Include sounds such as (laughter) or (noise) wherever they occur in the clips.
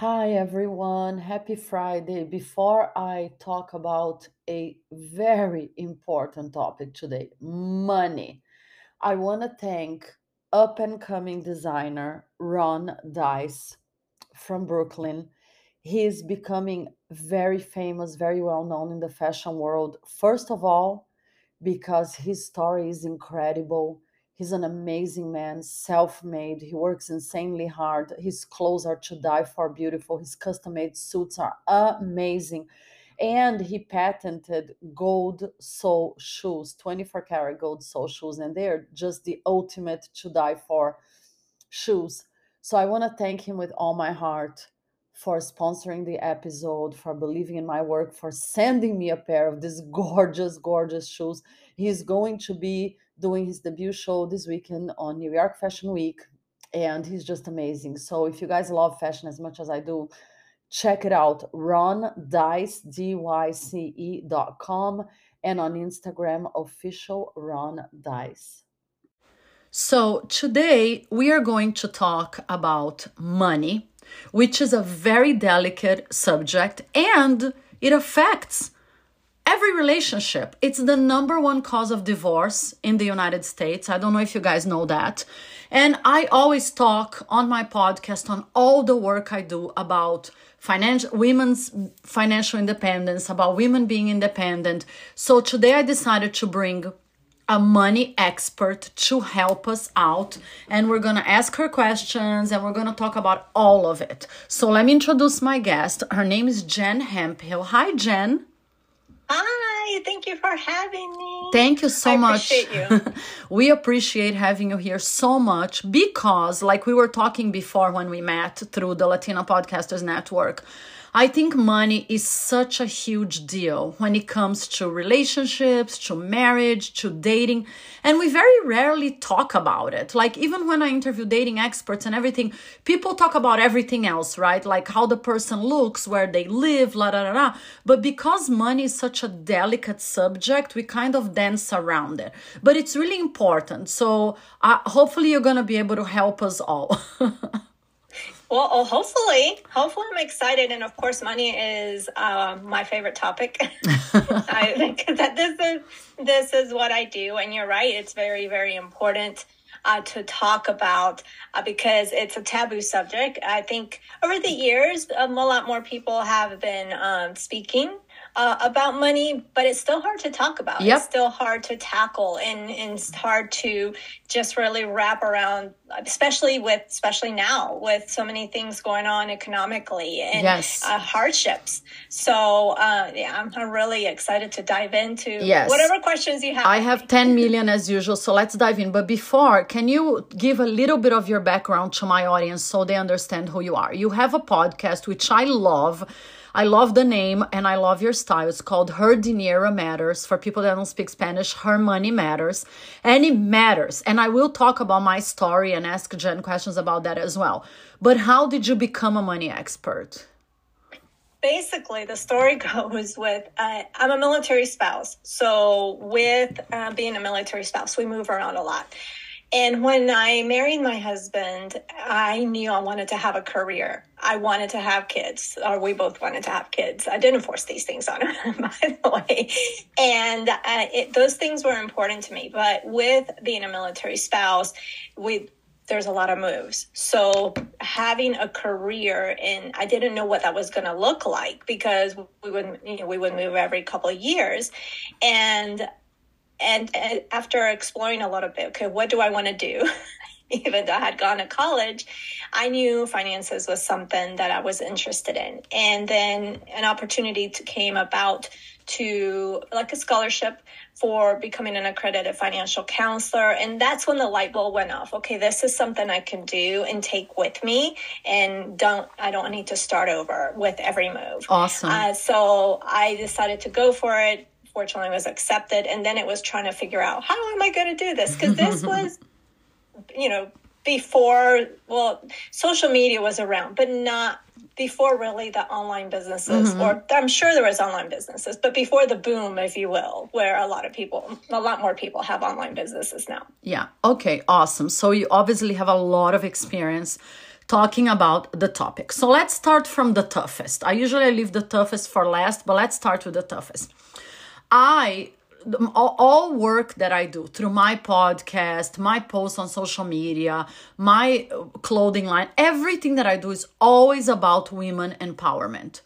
Hi everyone, happy Friday. Before I talk about a very important topic today, money, I want to thank up and coming designer Ron Dyce from Brooklyn. He's becoming very famous, very well known in the fashion world. First of all, because his story is incredible. He's an amazing man, self made. He works insanely hard. His clothes are to die for beautiful. His custom made suits are amazing. And he patented gold sole shoes, 24 karat gold sole shoes, and they're just the ultimate to die for shoes. So I want to thank him with all my heart for sponsoring the episode, for believing in my work, for sending me a pair of these (laughs) gorgeous, gorgeous shoes. He's going to be doing his debut show this weekend on New York Fashion Week, and he's just amazing. So if you guys love fashion as much as I do, check it out. Ron Dyce, D-Y-C-E dot com, and on Instagram, official Ron Dyce. So today we are going to talk about money which is a very delicate subject and it affects every relationship. It's the number one cause of divorce in the United States. I don't know if you guys know that. And I always talk on my podcast on all the work I do about financial women's financial independence, about women being independent. So today I decided to bring a money expert to help us out and we're going to ask her questions and we're going to talk about all of it. So let me introduce my guest. Her name is Jen Hemphill. Hi Jen. Hi, thank you for having me. Thank you so I much. Appreciate you. (laughs) we appreciate having you here so much because like we were talking before when we met through the Latina Podcasters Network, I think money is such a huge deal when it comes to relationships, to marriage, to dating. And we very rarely talk about it. Like, even when I interview dating experts and everything, people talk about everything else, right? Like how the person looks, where they live, la da da da. But because money is such a delicate subject, we kind of dance around it. But it's really important. So, uh, hopefully, you're going to be able to help us all. (laughs) Well, oh, hopefully, hopefully, I'm excited, and of course, money is uh, my favorite topic. (laughs) I (laughs) think that this is this is what I do, and you're right; it's very, very important uh, to talk about uh, because it's a taboo subject. I think over the years, um, a lot more people have been um, speaking uh, about money, but it's still hard to talk about. Yep. It's still hard to tackle, and, and it's hard to just really wrap around, especially with especially now with so many things going on economically and Yes. uh, hardships. So uh, yeah, I'm, I'm really excited to dive into Yes. whatever questions you have. I have 10 million as usual, so let's dive in. But before, can you give a little bit of your background to my audience so they understand who you are? You have a podcast, which I love. I love the name and I love your style. It's called Her Dinero Matters. For people that don't speak Spanish, Her Money Matters. And it matters. And I will talk about my story and ask Jen questions about that as well. But how did you become a money expert? basically the story (laughs) goes with uh, i'm a military spouse so with uh, being a military spouse we move around a lot and when i married my husband i knew i wanted to have a career. I wanted to have kids or we both wanted to have kids. I didn't force these things on him (laughs) by the way. And uh, it, those things were important to me. But with being a military spouse we there's a lot of moves. So having a career and I didn't know what that was going to look like because we would you know we would move every couple of years. And and, and after exploring a little bit okay what do I want to do? (laughs) Even though I had gone to college I knew finances was something that I was interested in. And then an opportunity to, came about to like a scholarship for becoming an accredited financial counselor. And that's when the light bulb went off. Okay this is something i can do and take with me and don't i don't need to start over with every move. Awesome. uh, so i decided to go for it fortunately was accepted and then it was trying to figure out how am i going to do this because this (laughs) was you know before well social media was around but not before really the online businesses mm-hmm. or i'm sure there was online businesses but before the boom if you will where a lot of people a lot more people have online businesses now Yeah. Okay. Awesome. So you obviously have a lot of experience. talking about the topic. So let's start from the toughest. I usually leave the toughest for last, but let's start with the toughest. I all work that I do through my podcast, my posts on social media, my clothing line, everything that I do is always about women empowerment.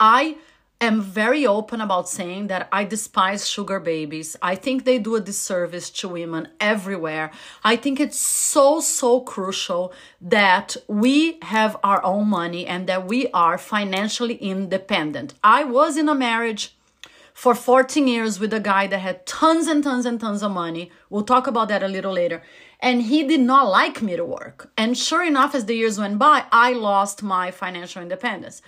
I am very open about saying that I despise sugar babies. I think they do a disservice to women everywhere. I think it's so, so crucial that we have our own money and that we are financially independent. I was in a marriage for 14 years with a guy that had tons and tons and tons of money. We'll talk about that a little later. And he did not like me to work. And sure enough, as the years went by, I lost my financial independence.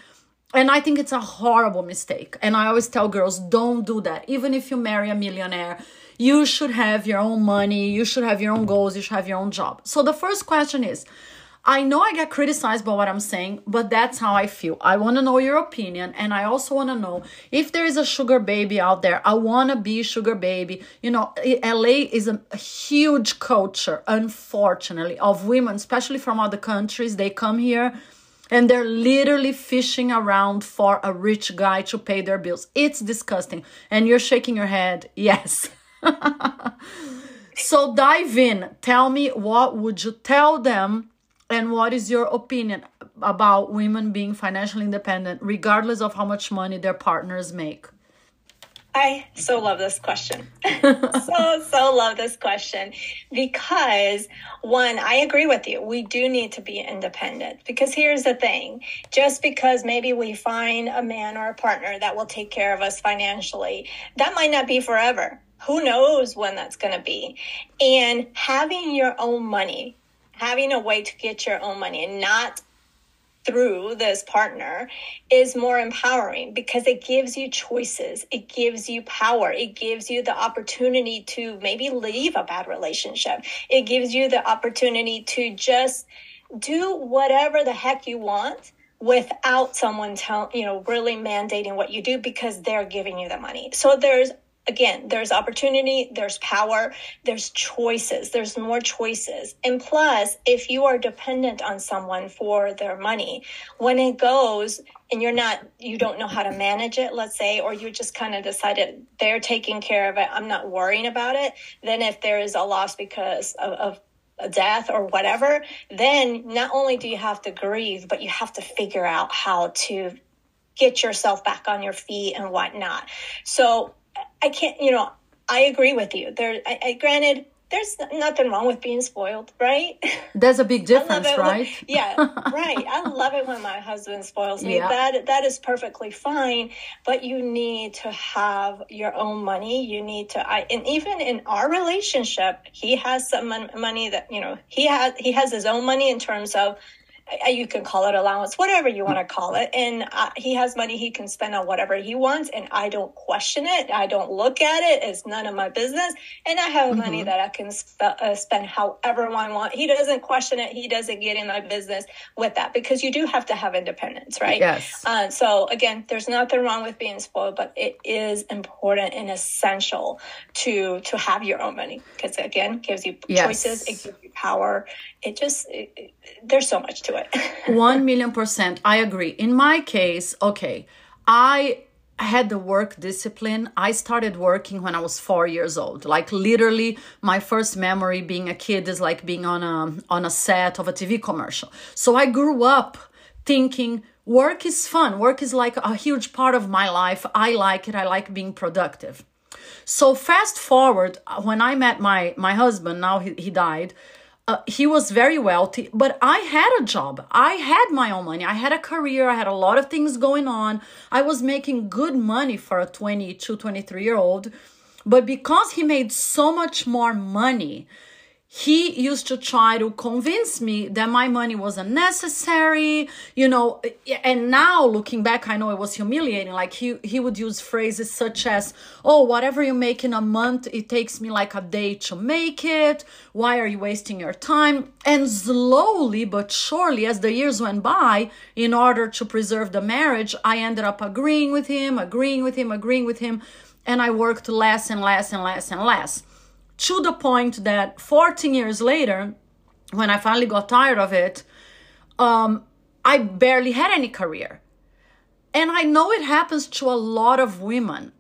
And I think it's a horrible mistake. And I always tell girls don't do that. Even if you marry a millionaire, you should have your own money, you should have your own goals, you should have your own job. So the first question is I know I get criticized by what I'm saying, but that's how I feel. I want to know your opinion, and I also want to know if there is a sugar baby out there. I want to be sugar baby. You know, LA is a, a huge culture, unfortunately, of women, especially from other countries. They come here and they're literally fishing around for a rich guy to pay their bills. It's disgusting. And you're shaking your head. Yes. (laughs) so dive in. Tell me what would you tell them and what is your opinion about women being financially independent regardless of how much money their partners make? I so love this question. (laughs) (laughs) so, so love this question because one, I agree with you. We do need to be independent because here's the thing just because maybe we find a man or a partner that will take care of us financially, that might not be forever. Who knows when that's going to be? And having your own money, having a way to get your own money and not through this partner is more empowering because it gives you choices. It gives you power. It gives you the opportunity to maybe leave a bad relationship. It gives you the opportunity to just do whatever the heck you want without someone telling you know really mandating what you do because they're giving you the money so there's again, there's opportunity, there's power, there's choices, there's more choices. And plus, if you are dependent on someone for their money, when it goes and you're not, you don't know how to manage it, let's say, or you just kind of decided they're taking care of it, I'm not worrying about it, then if there is a loss because of, of a death or whatever, then not only do you have to grieve, but you have to figure out how to get yourself back on your feet and whatnot. So I can't, you know, I agree with you. There, I, I granted, there's nothing wrong with being spoiled, right? (laughs) There's a big difference, right? When, (laughs) yeah, right. I (laughs) love it when my husband spoils me. Yeah. That that is perfectly fine, but you need to have your own money. You need to I and even in our relationship, he has some money that, you know, he has he has his own money in terms of you can call it allowance, whatever you want to call it. And uh, he has money he can spend on whatever he wants. And I don't question it. I don't look at it. It's none of my business. And I have mm-hmm. money that I can sp- uh, spend however I want. He doesn't question it. He doesn't get in my business with that because you do have to have independence, right? Yes. Uh, so again, there's nothing wrong with being spoiled, but it is important and essential to, to have your own money because again, gives you yes. choices. It gives you power. It just, it, it, there's so much to it it. (laughs) 1 million percent. I agree. In my case, okay, I had the work discipline. I started working when I was 4 years old. Like literally my first memory being a kid is like being on a on a set of a TV commercial. So I grew up thinking work is fun. Work is like a huge part of my life. I like it. I like being productive. So fast forward uh, when I met my my husband, now he, he died uh, he was very wealthy, but I had a job. I had my own money. I had a career. I had a lot of things going on. I was making good money for a 22, 23 year old. But because he made so much more money, he used to try to convince me that my money was unnecessary you know and now looking back i know it was humiliating. Like he he would use phrases such as oh whatever you make in a month it takes me like a day to make it. Why are you wasting your time? And slowly but surely as the years went by in order to preserve the marriage i ended up agreeing with him agreeing with him agreeing with him. And i worked less and less and less and less to the point that 14 years later, when I finally got tired of it, um, I barely had any career. And I know it happens to a lot of women.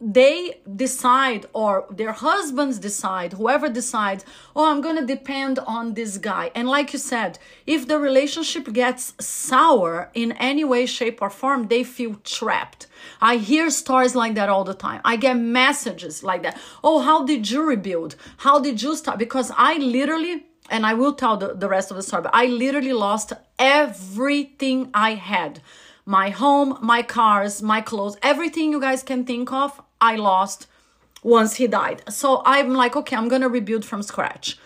They decide, or their husbands decide, whoever decides, oh, I'm gonna depend on this guy. And like you said, if the relationship gets sour in any way, shape, or form, they feel trapped. I hear stories like that all the time. I get messages like that. Oh, how did you rebuild? How did you start? Because I literally, and I will tell the, the rest of the story, but I literally lost everything I had my home, my cars, my clothes, everything you guys can think of, I lost once he died. So I'm like, okay, I'm gonna rebuild from scratch.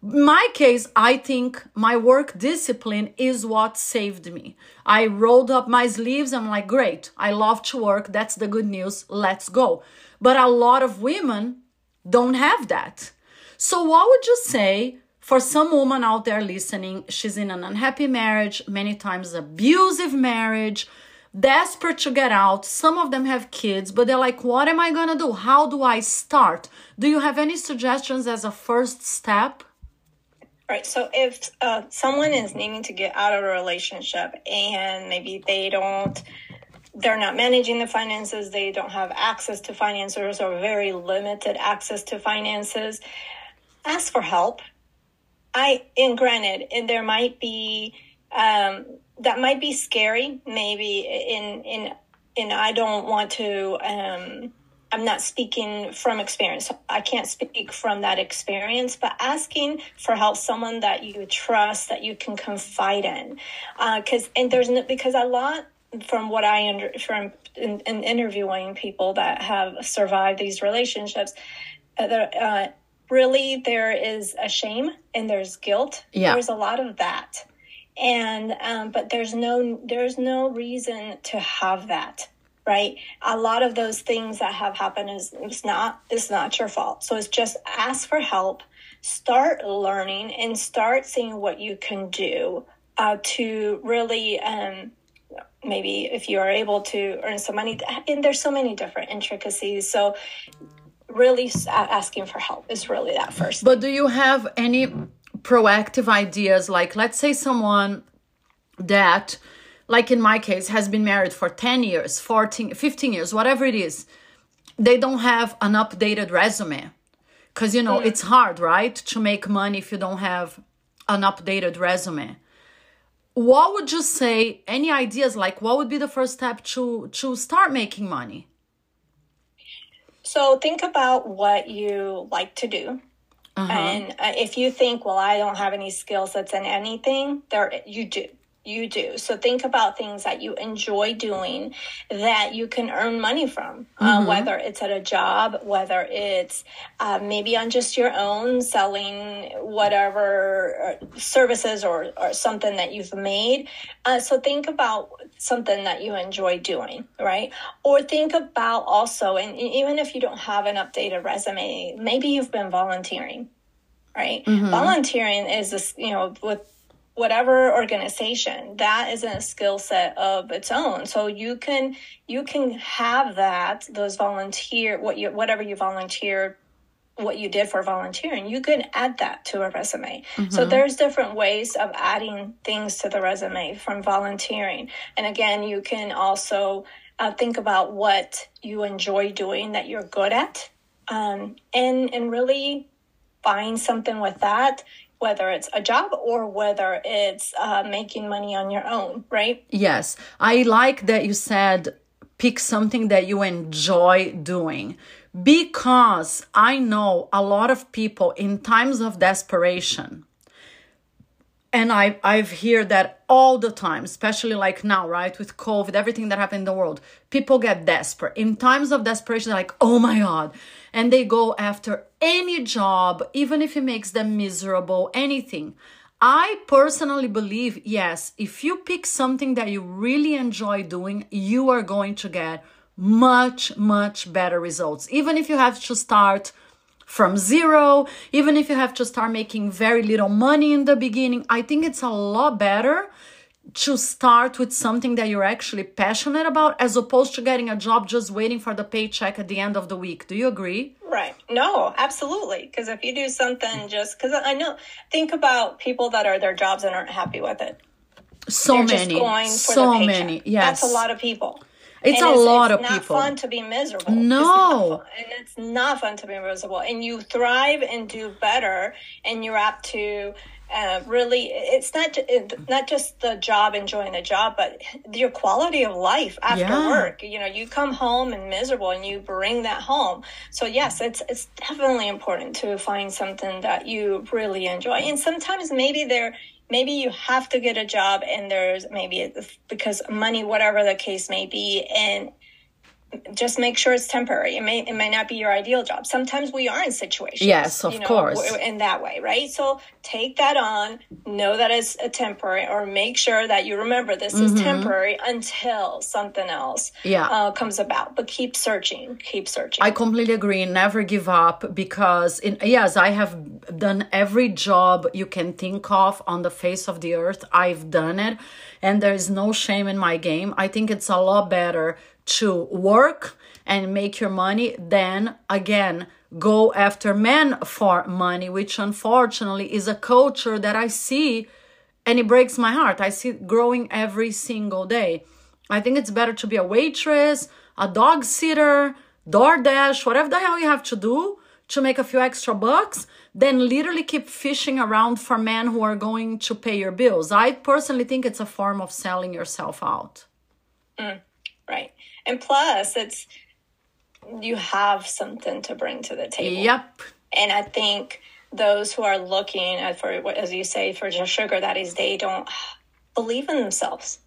My case, I think my work discipline is what saved me. I rolled up my sleeves. I'm like, great, I love to work. That's the good news. Let's go. But a lot of women don't have that. So, what would you say for some woman out there listening, she's in an unhappy marriage, many times abusive marriage, desperate to get out. Some of them have kids, but they're like, what am I gonna do? How do I start? Do you have any suggestions as a first step? Right. So if uh, someone is needing to get out of a relationship and maybe they don't, they're not managing the finances, they don't have access to financiers or very limited access to finances, ask for help I and granted, and there might be um, that might be scary, maybe in in and I don't want to. Um, I'm not speaking from experience. I can't speak from that experience, but asking for help, someone that you trust, that you can confide in, because uh, and there's no, because a lot from what I under from in, in interviewing people that have survived these relationships, uh, uh, really there is a shame and there's guilt. Yeah. There's a lot of that. And um, but there's no there's no reason to have that right a lot of those things that have happened is it's not it's not your fault so it's just ask for help start learning and start seeing what you can do uh, to really um, maybe if you are able to earn some money and there's so many different intricacies so really asking for help is really that first. But do you have any proactive ideas? Like, let's say someone that, like in my case, has been married for 10 years, 14, 15 years, whatever it is, they don't have an updated resume. Because, you know, mm. it's hard, right, to make money if you don't have an updated resume what would you say any ideas like what would be the first step to to start making money so think about what you like to do. Uh-huh. And uh, if you think, well, I don't have any skill sets in anything, there you do you do. So think about things that you enjoy doing that you can earn money from, uh, mm-hmm. uh, whether it's at a job, whether it's uh, maybe on just your own selling whatever uh, services or, or something that you've made. Uh, so think about something that you enjoy doing, right? Or think about also, and even if you don't have an updated resume, maybe you've been volunteering right? Mm-hmm. Volunteering is this, you know, with whatever organization that is a skill set of its own. So you can you can have that those volunteer what you whatever you volunteer what you did for volunteering you can add that to a resume. Mm-hmm. so there's different ways of adding things to the resume from volunteering. And again you can also uh, think about what you enjoy doing that you're good at um, and and really find something with that whether it's a job or whether it's uh, making money on your own, right? Yes. I like that you said pick something that you enjoy doing because I know a lot of people in times of desperation and I I've heard that all the time, especially like now, right, with COVID, everything that happened in the world. People get desperate. In times of desperation, they're like, oh my God. And they go after any job, even if it makes them miserable, anything. I personally believe, yes, if you pick something that you really enjoy doing, you are going to get much, much better results. Even if you have to start from zero, even if you have to start making very little money in the beginning, I think it's a lot better to start with something that you're actually passionate about as opposed to getting a job just waiting for the paycheck at the end of the week. Do you agree? Right. No, absolutely. Because if you do something just because I know, think about people that are their jobs and aren't happy with it. So They're many, just going for so many. Yes, That's a lot of people. It's And a lot it's of not people. fun to be miserable. No. not fun. and it's not fun to be miserable. And you thrive and do better, and you're apt to uh, really. It's not not just the job, enjoying the job, but your quality of life after Yeah. work. You know, you come home and miserable, and you bring that home. So yes, it's it's definitely important to find something that you really enjoy. And sometimes maybe there maybe you have to get a job and there's maybe because money whatever the case may be and just make sure it's temporary it may it may not be your ideal job sometimes we are in situations Yes, of you know, course. in that way right so take that on know that it's a temporary or make sure that you remember this is temporary until something else Mm-hmm. Yeah. uh, comes about but keep searching keep searching I completely agree. Never give up because, in, yes, I have done every job you can think of on the face of the earth. I've done it, and there is no shame in my game. I think it's a lot better to work and make your money then again, go after men for money, which unfortunately is a culture that I see and it breaks my heart. I see it growing every single day. I think it's better to be a waitress, a dog sitter, DoorDash, whatever the hell you have to do to make a few extra bucks, than literally keep fishing around for men who are going to pay your bills. I personally think it's a form of selling yourself out. Mm, right and plus it's you have something to bring to the table Yep. And I think those who are looking at for, as you say, for just sugar daddies, they don't believe in themselves.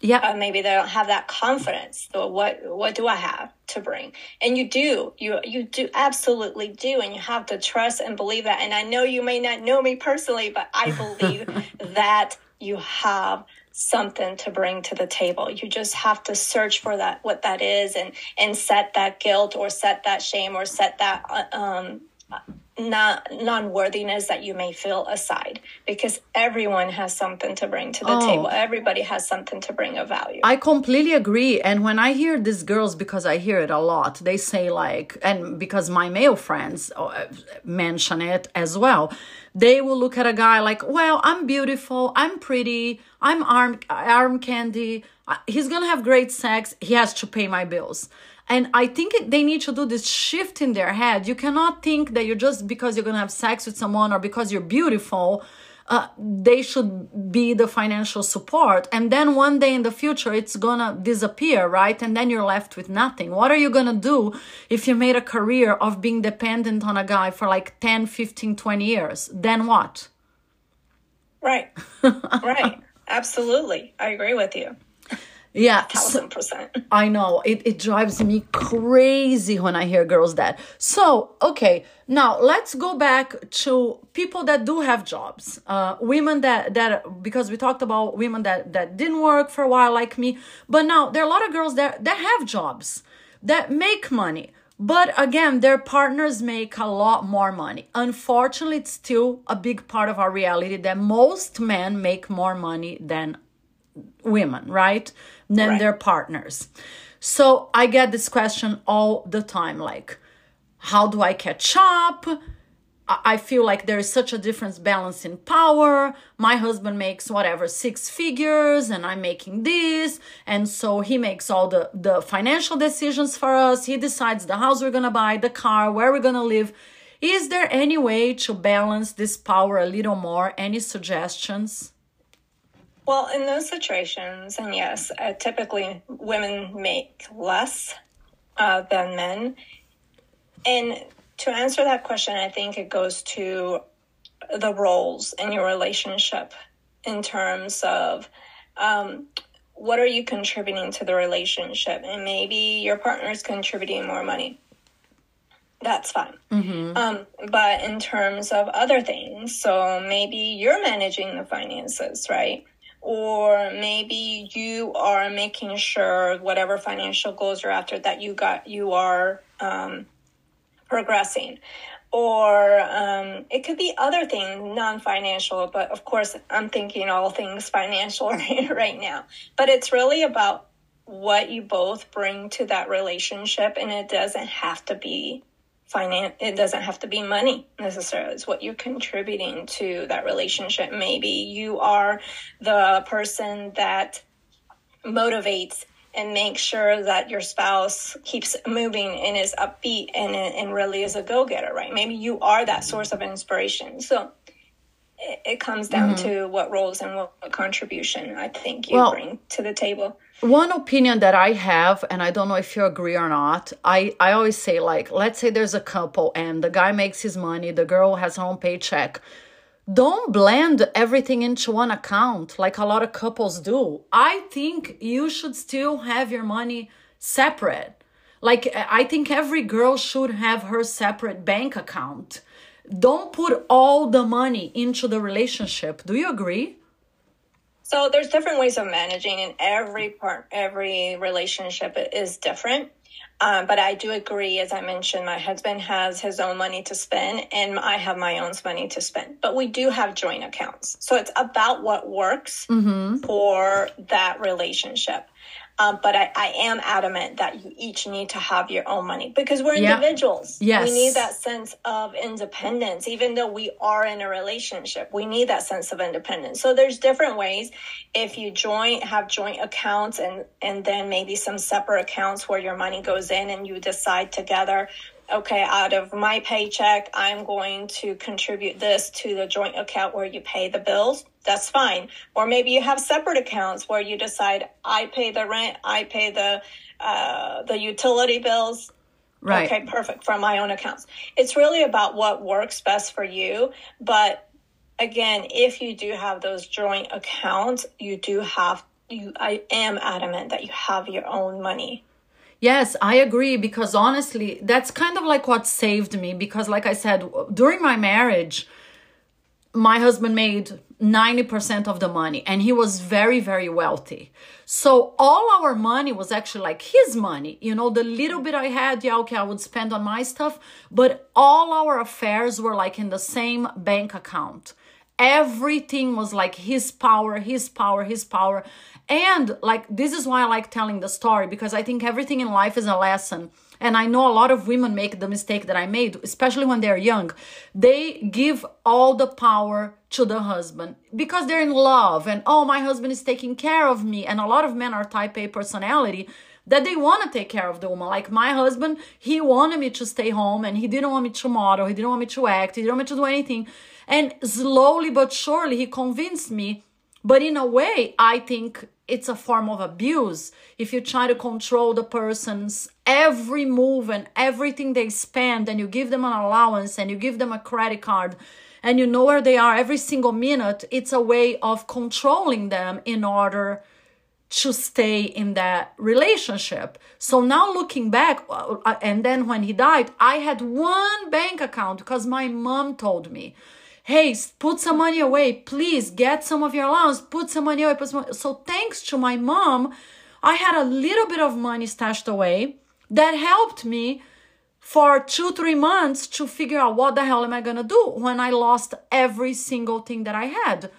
Yeah. Uh, maybe they don't have that confidence. So what what do I have to bring? And you do, you you do absolutely do, and you have to trust and believe that. And I know you may not know me personally, but I believe (laughs) that you have something to bring to the table. You just have to search for that what that is, and and set that guilt or set that shame or set that uh, um not non-worthiness that you may feel aside because everyone has something to bring to the Oh. table everybody has something to bring of value I completely agree. And when I hear these girls, because I hear it a lot, they say, like, and because my male friends uh, mention it as well, they will look at a guy like, well, I'm beautiful, I'm pretty, I'm arm, arm candy, he's gonna have great sex, he has to pay my bills. And I think it, they need to do this shift in their head. You cannot think that you're just because you're gonna have sex with someone or because you're beautiful uh, they should be the financial support. And then one day in the future it's gonna disappear right? And then you're left with nothing. What are you gonna do if you made a career of being dependent on a guy for like 10 15 20 years? Then what? Right. (laughs) Right. Absolutely. I agree with you yeah thousand percent (laughs) I know it, it drives me crazy when I hear girls that. So, okay, now let's go back to people that do have jobs. Uh, women that that because we talked about women that that didn't work for a while like me, but now there are a lot of girls that that have jobs that make money. But again, their partners make a lot more money. Unfortunately, it's still a big part of our reality that most men make more money than women, right? Than Right. their partners. So I get this question all the time like, how do I catch up? I feel like there is such a difference balance in power. My husband makes whatever six figures and I'm making this. And so he makes all the, the financial decisions for us. He decides the house we're gonna buy, the car, where we're gonna live. Is there any way to balance this power a little more? Any suggestions? Well in those situations and yes uh, typically women make less uh, than men. And to answer that question i think it goes to the roles in your relationship in terms of um, what are you contributing to the relationship? And maybe your partner is contributing more money. That's fine. Um, but in terms of other things so maybe you're managing the finances right or maybe you are making sure whatever financial goals you're after that you got you are um, progressing. Or um, it could be other things non-financial but of course i'm thinking all things financial right, (laughs) right now. But it's really about what you both bring to that relationship and it doesn't have to be finance it doesn't have to be money necessarily. It's what you're contributing to that relationship. Maybe you are the person that motivates and makes sure that your spouse keeps moving and is upbeat and, and really is a go-getter right? Maybe you are that source of inspiration. So it, it comes down mm-hmm. to what roles and what, what contribution i think you well, bring to the table one opinion that I have, and I don't know if you agree or not, I, I always say, like, let's say there's a couple and the guy makes his money, the girl has her own paycheck. Don't blend everything into one account like a lot of couples do. I think you should still have your money separate. Like, I think every girl should have her separate bank account. Don't put all the money into the relationship. Do you agree? So there's different ways of managing, and every part, every relationship is different. Um, but I do agree, as I mentioned, my husband has his own money to spend, and I have my own money to spend. But we do have joint accounts, so it's about what works mm-hmm. for that relationship. Um, but I, I, am adamant that you each need to have your own money because we're individuals. Yes. We need that sense of independence, even though we are in a relationship. We need that sense of independence. So there's different ways. If you joint have joint accounts and and then maybe some separate accounts where your money goes in and you decide together okay, out of my paycheck, I'm going to contribute this to the joint account where you pay the bills. That's fine. Or maybe you have separate accounts where you decide I pay the rent, I pay the uh, the utility bills. Right. Okay, perfect from my own accounts. It's really about what works best for you. But again, if you do have those joint accounts, you do have you. I am adamant that you have your own money Yes, I agree because honestly, that's kind of like what saved me because like I said, during my marriage, my husband made 90% of the money and he was very very wealthy. So all our money was actually like his money. You know, the little bit I had, yeah, okay, I would spend on my stuff, but all our affairs were like in the same bank account everything was like his power his power his power and like this is why i like telling the story because i think everything in life is a lesson and i know a lot of women make the mistake that i made especially when they're young they give all the power to the husband because they're in love and oh my husband is taking care of me and a lot of men are type a personality that they want to take care of the woman. Like my husband, he wanted me to stay home and he didn't want me to model, he didn't want me to act, he didn't want me to do anything. And slowly but surely, he convinced me. But in a way, I think it's a form of abuse if you try to control the person's every move and everything they spend, and you give them an allowance and you give them a credit card and you know where they are every single minute. It's a way of controlling them in order to stay in that relationship. So now looking back, uh, and then when he died, I had one bank account because my mom told me hey, put some money away. Please get some of your allowance. Put some money away. Put some... So thanks to my mom, I had a little bit of money stashed away that helped me for two, three months to figure out what the hell am I to do when I lost every single thing that I had.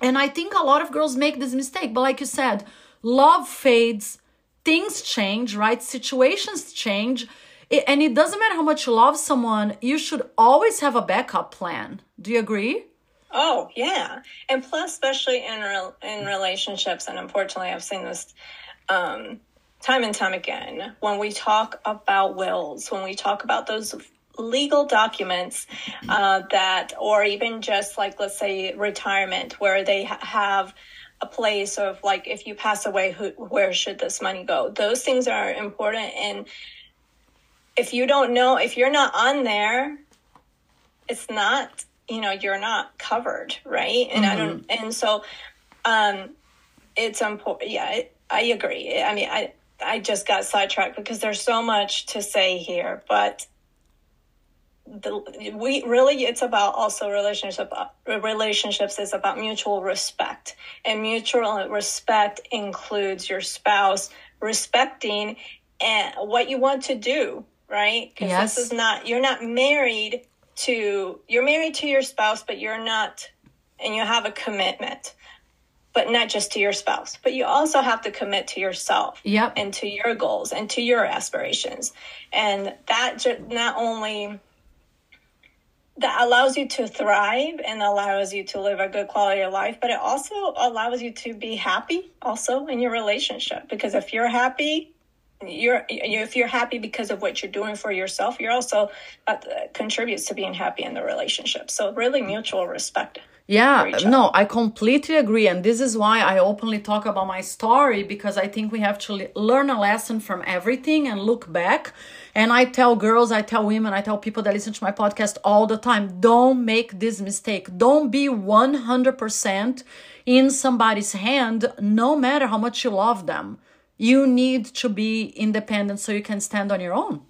And I think a lot of girls make this mistake. But like you said, love fades, things change, right? Situations change it, and it doesn't matter how much you love someone, you should always have a backup plan. Do you agree? Oh, yeah. And plus, especially in, re- in relationships, and unfortunately, I've seen this um, time and time again, when we talk about wills, when we talk about those legal documents uh, that, or even just like, let's say, retirement, where they ha- have a place of like, if you pass away, who, where should this money go? Those things are important. And if you don't know, if you're not on there, it's not, you know, you're not covered, right? And mm-hmm. I don't, mm-hmm. and so, um, it's important. Yeah, it, I agree. I mean, I, I just got sidetracked because there's so much to say here, but the, we really it's about also relationship relationships is about mutual respect and mutual respect includes your spouse respecting and what you want to do right? Because yes. this is not, you're not married to, you're married to your spouse, but you're not, and you have a commitment. but not just to your spouse, but you also have to commit to yourself Yep. and to your goals and to your aspirations. And that ju- not only that allows you to thrive and allows you to live a good quality of life, but it also allows you to be happy also in your relationship because if you're happy, you're if you're happy because of what you're doing for yourself, you're also uh, contributes to being happy in the relationship. So really mutual respect. Yeah, no, I completely agree. And this is why I openly talk about my story because I think we have to le- learn a lesson from everything and look back. And I tell girls, I tell women, I tell people that listen to my podcast all the time don't make this mistake. Don't be 100% in somebody's hand, no matter how much you love them. You need to be independent so you can stand on your own.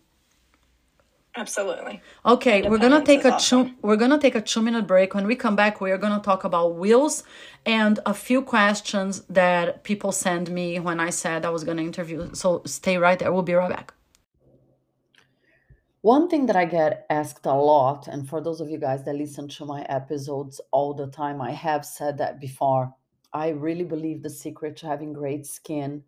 Absolutely. Okay, we're gonna take a awesome. two we're gonna take a two minute break. When we come back, we are gonna talk about wills and a few questions that people send me when I said I was gonna interview. So stay right there. We'll be right back. One thing that I get asked a lot, and for those of you guys that listen to my episodes all the time, I have said that before. I really believe the secret to having great skin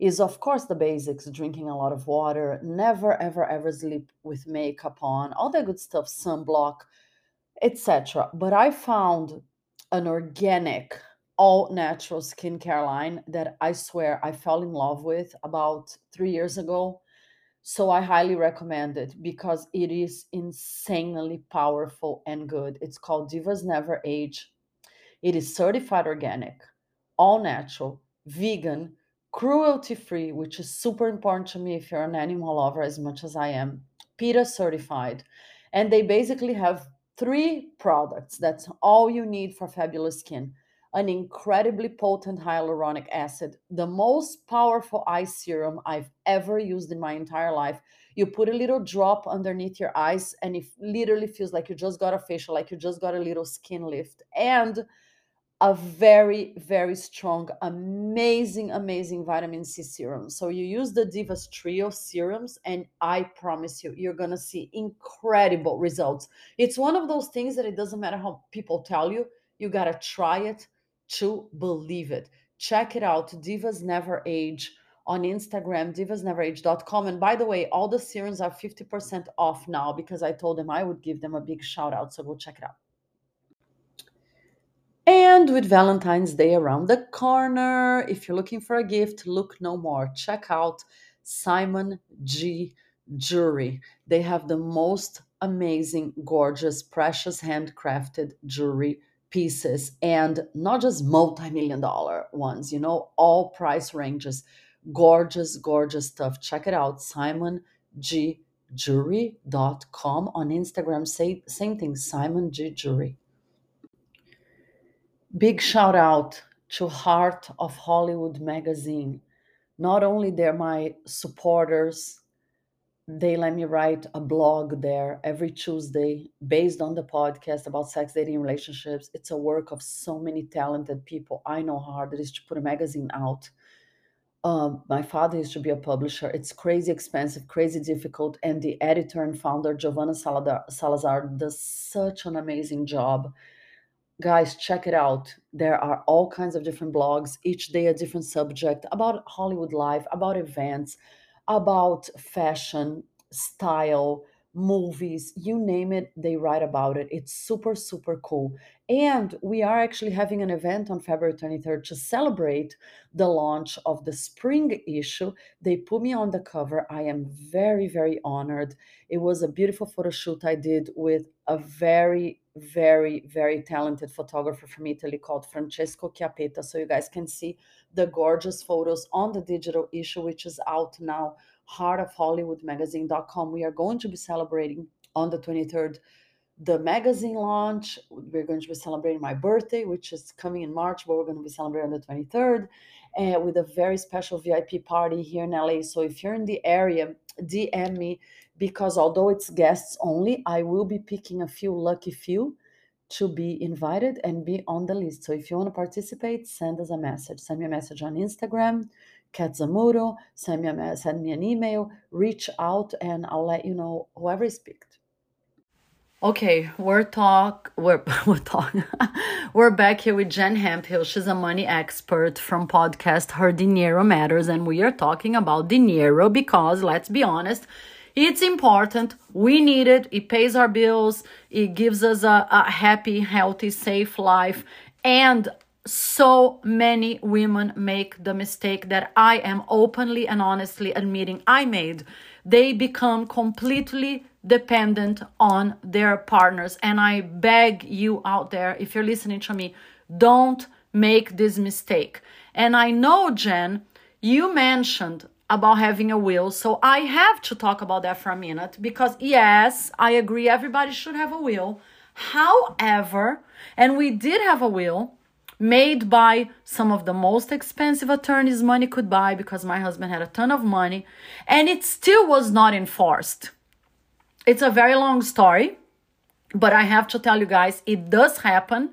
is, of course, the basics drinking a lot of water, never, ever, ever sleep with makeup on, all that good stuff, sunblock, etc. But I found an organic, all natural skincare line that I swear I fell in love with about three years ago. So I highly recommend it because it is insanely powerful and good. It's called Divas Never Age. It is certified organic, all natural, vegan, cruelty free, which is super important to me if you're an animal lover as much as I am, PETA certified. And they basically have three products. That's all you need for fabulous skin an incredibly potent hyaluronic acid, the most powerful eye serum I've ever used in my entire life. You put a little drop underneath your eyes, and it literally feels like you just got a facial, like you just got a little skin lift. And a very, very strong, amazing, amazing vitamin C serum. So you use the Divas Trio serums, and I promise you, you're gonna see incredible results. It's one of those things that it doesn't matter how people tell you, you gotta try it to believe it. Check it out, Divas Never Age on Instagram, divasneverage.com. And by the way, all the serums are 50% off now because I told them I would give them a big shout out. So go check it out. And with Valentine's Day around the corner, if you're looking for a gift, look no more. Check out Simon G Jewelry. They have the most amazing, gorgeous, precious handcrafted jewelry pieces and not just multi-million dollar ones, you know, all price ranges. Gorgeous, gorgeous stuff. Check it out. Simon G Jewelry.com on Instagram. Say same thing, Simon G Jewelry. Big shout out to Heart of Hollywood magazine. Not only they're my supporters, they let me write a blog there every Tuesday based on the podcast about sex, dating, relationships. It's a work of so many talented people. I know how hard it is to put a magazine out. Um, my father used to be a publisher. It's crazy expensive, crazy difficult, and the editor and founder Giovanna Salazar, Salazar does such an amazing job guys check it out. There are all kinds of different blogs. Each day a different subject about hollywood life about events about fashion style movies you name it they write about it. It's super super cool. And we are actually having an event on february 23rd to celebrate the launch of the spring issue. They put me on the cover. I am very very honored. It was a beautiful photo shoot i did with a very very very talented photographer from italy called francesco chiappetta so you guys can see the gorgeous photos on the digital issue which is out now heartofhollywoodmagazine.com we are going to be celebrating on the 23rd the magazine launch. We're going to be celebrating my birthday which is coming in march but we're going to be celebrating on the 23rd uh, with a very special vip party here in la so if you're in the area dm me because although it's guests only, I will be picking a few lucky few to be invited and be on the list. So if you want to participate, send us a message. Send me a message on Instagram, Kat Zamuro, send me, a, send me an email, reach out, and I'll let you know whoever is picked. Okay, we're talk we're (laughs) we're talking (laughs) we're back here with Jen Hemphill. She's a money expert from podcast Her Dinero Matters, and we are talking about dinero because let's be honest, it's important. We need it. It pays our bills. It gives us a, a happy, healthy, safe life. And so many women make the mistake that I am openly and honestly admitting I made. They become completely dependent on their partners. And I beg you out there, if you're listening to me, don't make this mistake. And I know, Jen, you mentioned about having a will. So I have to talk about that for a minute because, yes, I agree, everybody should have a will. However, and we did have a will made by some of the most expensive attorneys money could buy because my husband had a ton of money and it still was not enforced. It's a very long story, but I have to tell you guys, it does happen.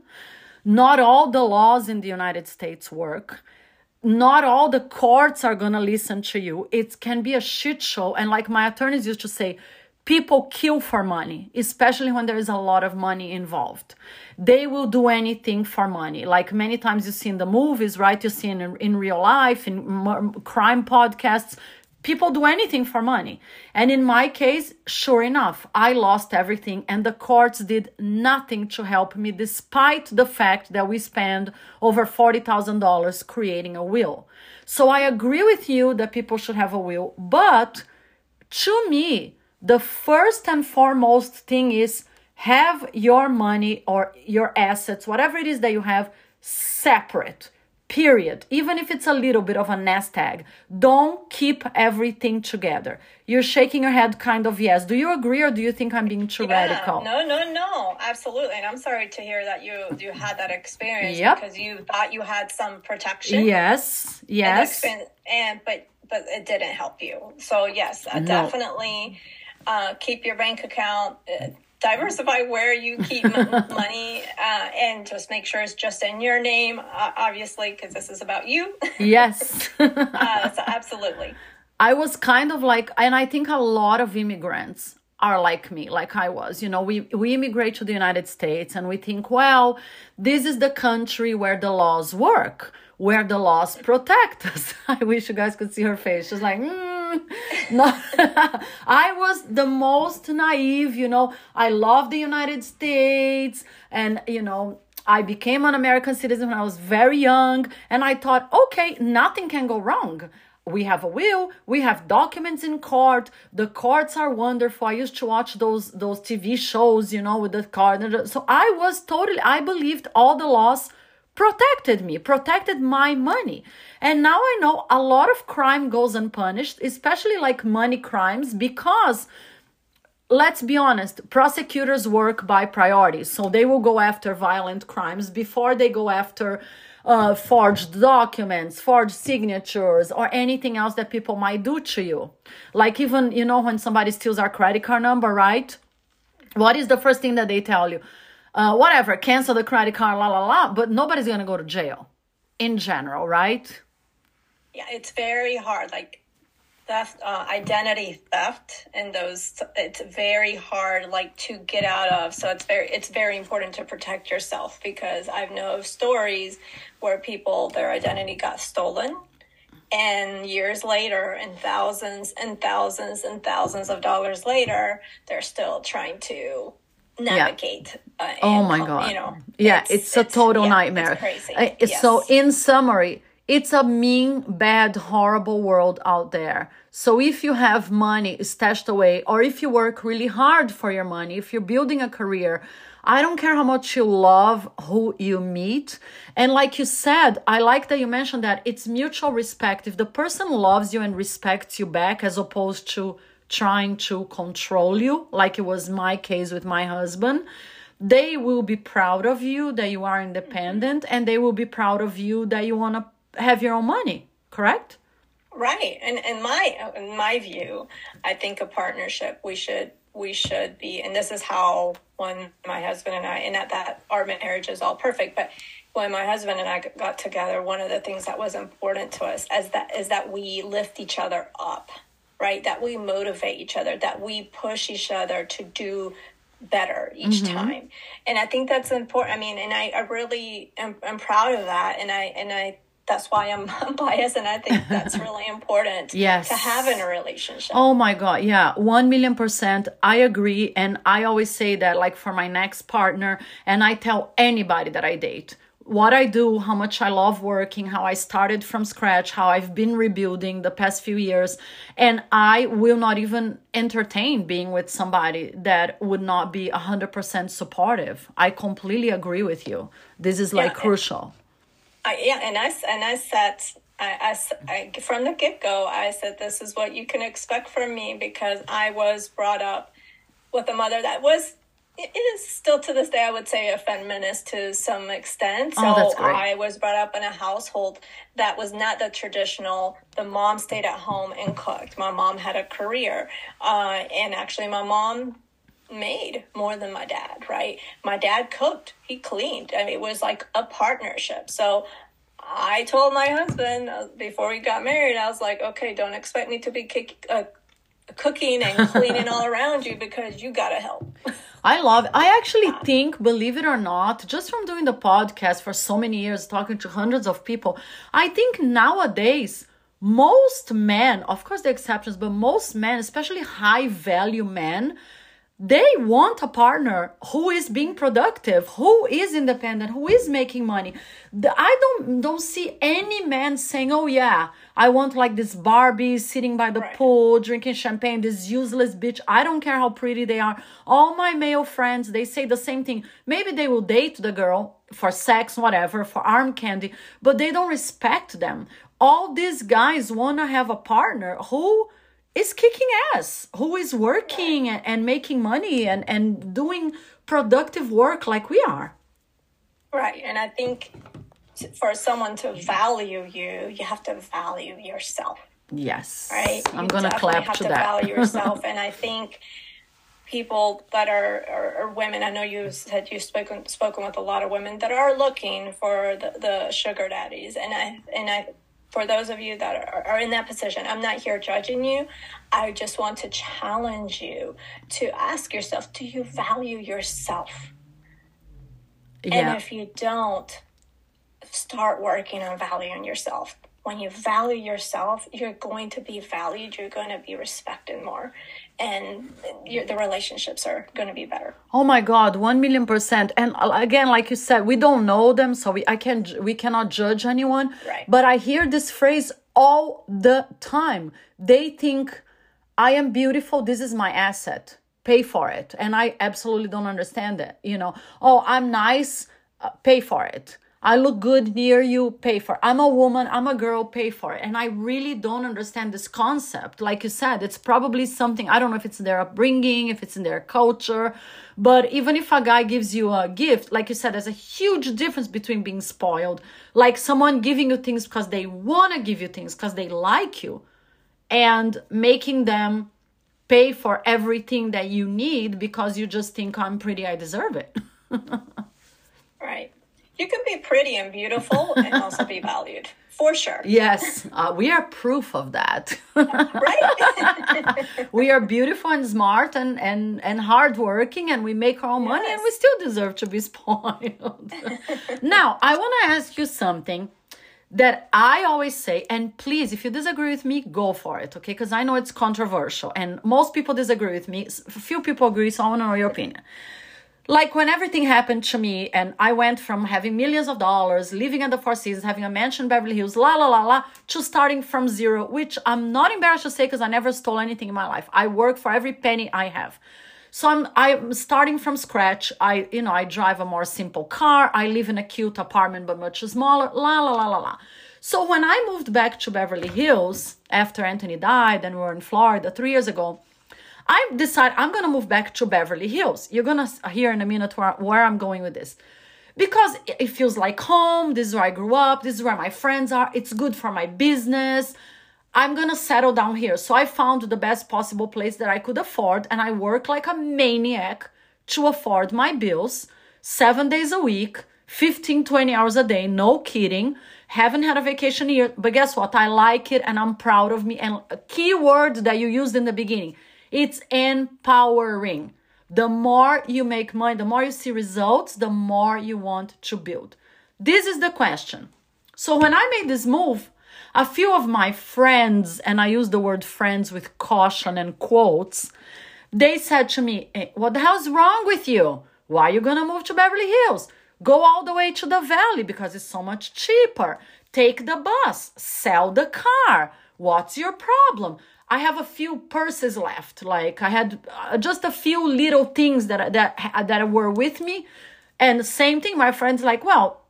Not all the laws in the United States work. Not all the courts are going to listen to you. It can be a shit show. And like my attorneys used to say, people kill for money, especially when there is a lot of money involved. They will do anything for money. Like many times you see in the movies, right? You see in, in real life, in crime podcasts, people do anything for money. And in my case, sure enough, I lost everything and the courts did nothing to help me despite the fact that we spent over $40,000 creating a will. So I agree with you that people should have a will, but to me, the first and foremost thing is have your money or your assets, whatever it is that you have, separate period. Even if it's a little bit of a nest egg don't keep everything together. You're shaking your head kind of yes. Do you agree or do you think i'm being too yeah, radical no no no. Absolutely. And i'm sorry to hear that you you had that experience yep. because you thought you had some protection. Yes yes. and, and but but it didn't help you. So yes uh, no. definitely uh, keep your bank account uh, diversify where you keep (laughs) money and just make sure it's just in your name, uh, obviously, because this is about you. (laughs) Yes. uh, so (laughs) absolutely. I was kind of like, and I think a lot of immigrants are like me, like I was. You know, we, we immigrate to the United States and we think, well, this is the country where the laws work, where the laws protect us. (laughs) I wish you guys could see her face. She's like, mm no, (laughs) I was the most naive, you know. I love the United States and, you know, I became an American citizen when I was very young and I thought, okay, nothing can go wrong. We have a will, we have documents in court. The courts are wonderful. I used to watch those those TV shows, you know, with the court. So I was totally I believed all the laws protected me, protected my money. And now I know a lot of crime goes unpunished, especially like money crimes, because let's be honest, prosecutors work by priorities. So they will go after violent crimes before they go after uh, forged documents, forged signatures, or anything else that people might do to you. Like even, you know, when somebody steals our credit card number, right? What is the first thing that they tell you? Uh, whatever, cancel the credit card, la la la. But nobody's gonna go to jail, in general, right? Yeah, it's very hard. Like theft, uh, identity theft, and those it's very hard, like to get out of. So it's very it's very important to protect yourself because I've know of stories where people their identity got stolen and years later and thousands and thousands and thousands of dollars later they're still trying to navigate. Yeah. Uh, oh my god! You know, yeah, it's, it's a total yeah, nightmare. It's uh, yes. So, in summary, it's a mean, bad, horrible world out there. So, if you have money stashed away, or if you work really hard for your money, if you're building a career, I don't care how much you love who you meet. And like you said, I like that you mentioned that it's mutual respect. If the person loves you and respects you back, as opposed to trying to control you, like it was my case with my husband, they will be proud of you that you are independent and they will be proud of you that you want to have your own money, correct? Right. And in my in my view, I think a partnership we should we should be and this is how when my husband and I and at that our marriage is all perfect, but when my husband and I got together, one of the things that was important to us as that is that we lift each other up right? That we motivate each other, that we push each other to do better each mm-hmm. time. And I think that's important. I mean, and I, I really am I'm proud of that. And I, and I, that's why I'm, (laughs) biased and I think that's (laughs) really important yes. to have in a relationship. Oh my God. Yeah. One million percent. I agree. And I always say that like for my next partner and I tell anybody that I date, what I do, how much I love working, how I started from scratch, how I've been rebuilding the past few years. And I will not even entertain being with somebody that would not be 100% supportive. I completely agree with you. This is like yeah, crucial. I, yeah, and I, and I said, I, I, I, from the get go, I said, this is what you can expect from me because I was brought up with a mother that was it is still to this day, I would say, a feminist to some extent. Oh, so oh, I was brought up in a household that was not the traditional. The mom stayed at home and cooked. My mom had a career, uh, and actually, my mom made more than my dad. Right? My dad cooked. He cleaned. I mean, it was like a partnership. So I told my husband uh, before we got married, I was like, okay, don't expect me to be kick, uh, cooking and cleaning all around you because you gotta help. I love I actually think, believe it or not, just from doing the podcast for so many years, talking to hundreds of people, I think nowadays most men, of course the exceptions, but most men, especially high value men, they want a partner who is being productive who is independent who is making money i don't don't see any man saying oh yeah i want like this barbie sitting by the right. pool drinking champagne this useless bitch i don't care how pretty they are all my male friends they say the same thing maybe they will date the girl for sex whatever for arm candy but they don't respect them all these guys want to have a partner who is kicking ass, who is working and making money and, and doing productive work like we are. Right. And I think for someone to value you, you have to value yourself. Yes. Right. I'm going to clap you have to, to that. value (laughs) yourself. and I think people that are, are, are, women, I know you said you've spoken, spoken with a lot of women that are looking for the, the sugar daddies. And I, and I for those of you that are, are in that position, I'm not here judging you. I just want to challenge you to ask yourself do you value yourself? Yeah. And if you don't, start working on valuing yourself. When you value yourself, you're going to be valued, you're going to be respected more and the relationships are going to be better. Oh my God, one million percent. And uh, again, like you said, we don't know them, so we I can we cannot judge anyone. Right. But I hear this phrase all the time. They think I am beautiful. This is my asset. Pay for it, and I absolutely don't understand it. You know, oh, I'm nice. Uh, pay for it I look good near you, pay for. I'm a woman, I'm a girl, pay for it. And I really don't understand this concept. Like you said, it's probably something, I don't know if it's in their upbringing, if it's in their culture. But even if a guy gives you a gift, like you said, there's a huge difference between being spoiled, like someone giving you things because they want to give you things, because they like you, and making them pay for everything that you need because you just think oh, I'm pretty, I deserve it. (laughs) right you can be pretty and beautiful and also be valued for sure yes uh, we are proof of that right (laughs) we are beautiful and smart and and and hardworking and we make our own yes. money and we still deserve to be (laughs) spoiled now i want to ask you something that I always say, and please, if you disagree with me, go for it, okay? Because I know it's controversial and most people disagree with me. Few people agree, so I want to know your opinion like when everything happened to me and I went from having millions of dollars, living at the Four Seasons, having a mansion in Beverly Hills, la la la la, to starting from zero, which I'm not embarrassed to say because I never stole anything in my life. I work for every penny I have. So I'm I'm starting from scratch. I you know I drive a more simple car. I live in a cute apartment but much smaller. La la la la la. So when I moved back to Beverly Hills after Anthony died and we were in Florida three years ago, I decide I'm gonna move back to Beverly Hills. You're gonna hear in a minute where, where I'm going with this. Because it feels like home. This is where I grew up. This is where my friends are. It's good for my business. I'm gonna settle down here. So I found the best possible place that I could afford, and I work like a maniac to afford my bills seven days a week, 15, 20 hours a day, no kidding. Haven't had a vacation here, but guess what? I like it and I'm proud of me. And a key word that you used in the beginning it's empowering. The more you make money, the more you see results, the more you want to build. This is the question. So when I made this move, a few of my friends, and I use the word friends with caution and quotes, they said to me, hey, What the hell's wrong with you? Why are you gonna move to Beverly Hills? Go all the way to the valley because it's so much cheaper. Take the bus, sell the car. What's your problem? I have a few purses left. Like I had uh, just a few little things that that that were with me, and same thing. My friends like, well,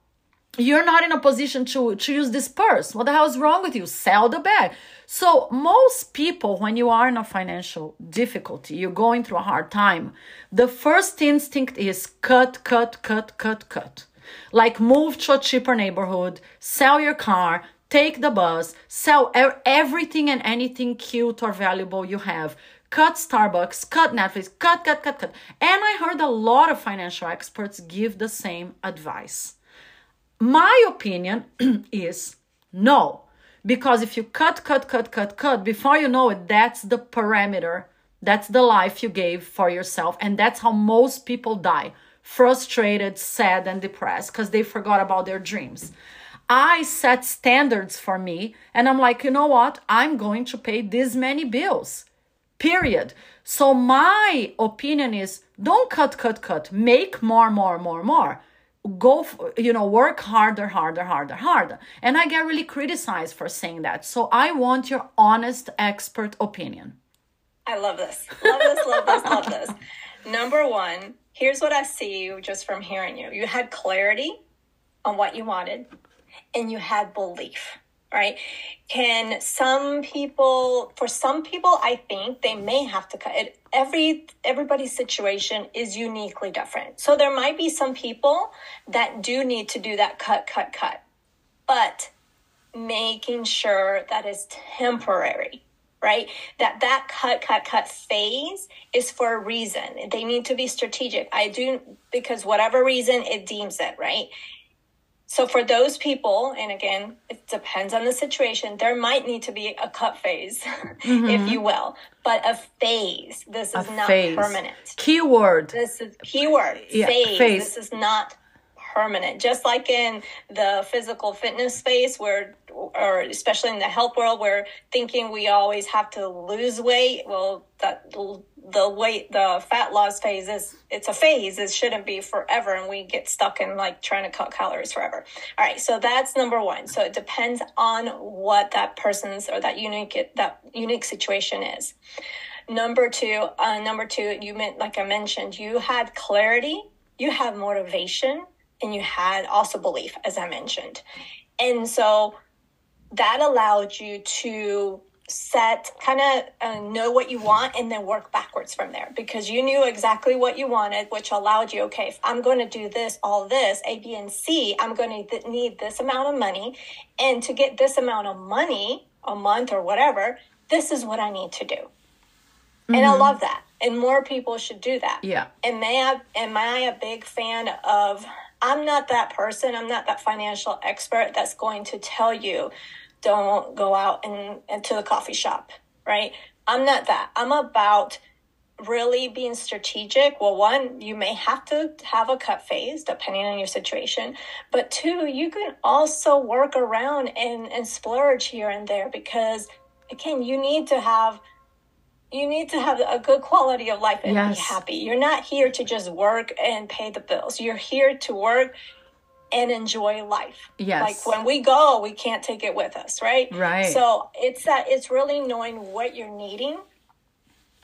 you're not in a position to to use this purse. What the hell is wrong with you? Sell the bag. So most people, when you are in a financial difficulty, you're going through a hard time. The first instinct is cut, cut, cut, cut, cut. Like move to a cheaper neighborhood, sell your car, take the bus, sell everything and anything cute or valuable you have. Cut Starbucks, cut Netflix, cut, cut, cut, cut. And I heard a lot of financial experts give the same advice. My opinion (clears throat) is no. Because if you cut, cut, cut, cut, cut, before you know it, that's the parameter. That's the life you gave for yourself. And that's how most people die frustrated, sad, and depressed because they forgot about their dreams. I set standards for me and I'm like, you know what? I'm going to pay this many bills. Period. So my opinion is don't cut, cut, cut. Make more, more, more, more. Go, you know, work harder, harder, harder, harder. And I get really criticized for saying that. So I want your honest expert opinion. I love this. Love this, love this, love this. Number one, here's what I see just from hearing you. You had clarity on what you wanted and you had belief right? Can some people for some people i think they may have to cut it. Every everybody's situation is uniquely different. So there might be some people that do need to do that cut cut cut. But making sure that is temporary right? That that cut cut cut phase is for a reason. They need to be strategic. I do because whatever reason it deems it right so for those people, and again, it depends on the situation, there might need to be a cut phase, (laughs) mm-hmm. if you will. But a phase. This is a not phase. permanent. Keyword. This is keyword. Yeah, phase. phase. This is not permanent. Just like in the physical fitness space where or especially in the health world where thinking we always have to lose weight, well that the weight the fat loss phase is it's a phase. It shouldn't be forever and we get stuck in like trying to cut calories forever. All right so that's number one. So it depends on what that person's or that unique that unique situation is. Number two uh, number two you meant like i mentioned you had clarity you have motivation and you had also belief as i mentioned. And so that allowed you to set kind of uh, know what you want and then work backwards from there because you knew exactly what you wanted which allowed you okay if i'm going to do this all this a b and c i'm going to need this amount of money. And to get this amount of money a month or whatever this is what i need to do. Mm-hmm. and i mm-hmm. love that. And more people should do that. Yeah. And may I, am i a big fan of i'm not that person i'm not that financial expert that's going to tell you don't go out and, and to the coffee shop, right? I'm not that. I'm about really being strategic. Well, one, you may have to have a cut phase depending on your situation, but two, you can also work around and, and splurge here and there because again, you need to have you need to have a good quality of life and yes. be happy. You're not here to just work and pay the bills. You're here to work and enjoy life. Yes. Like when we go, we can't take it with us, right? Right. So it's that it's really knowing what you're needing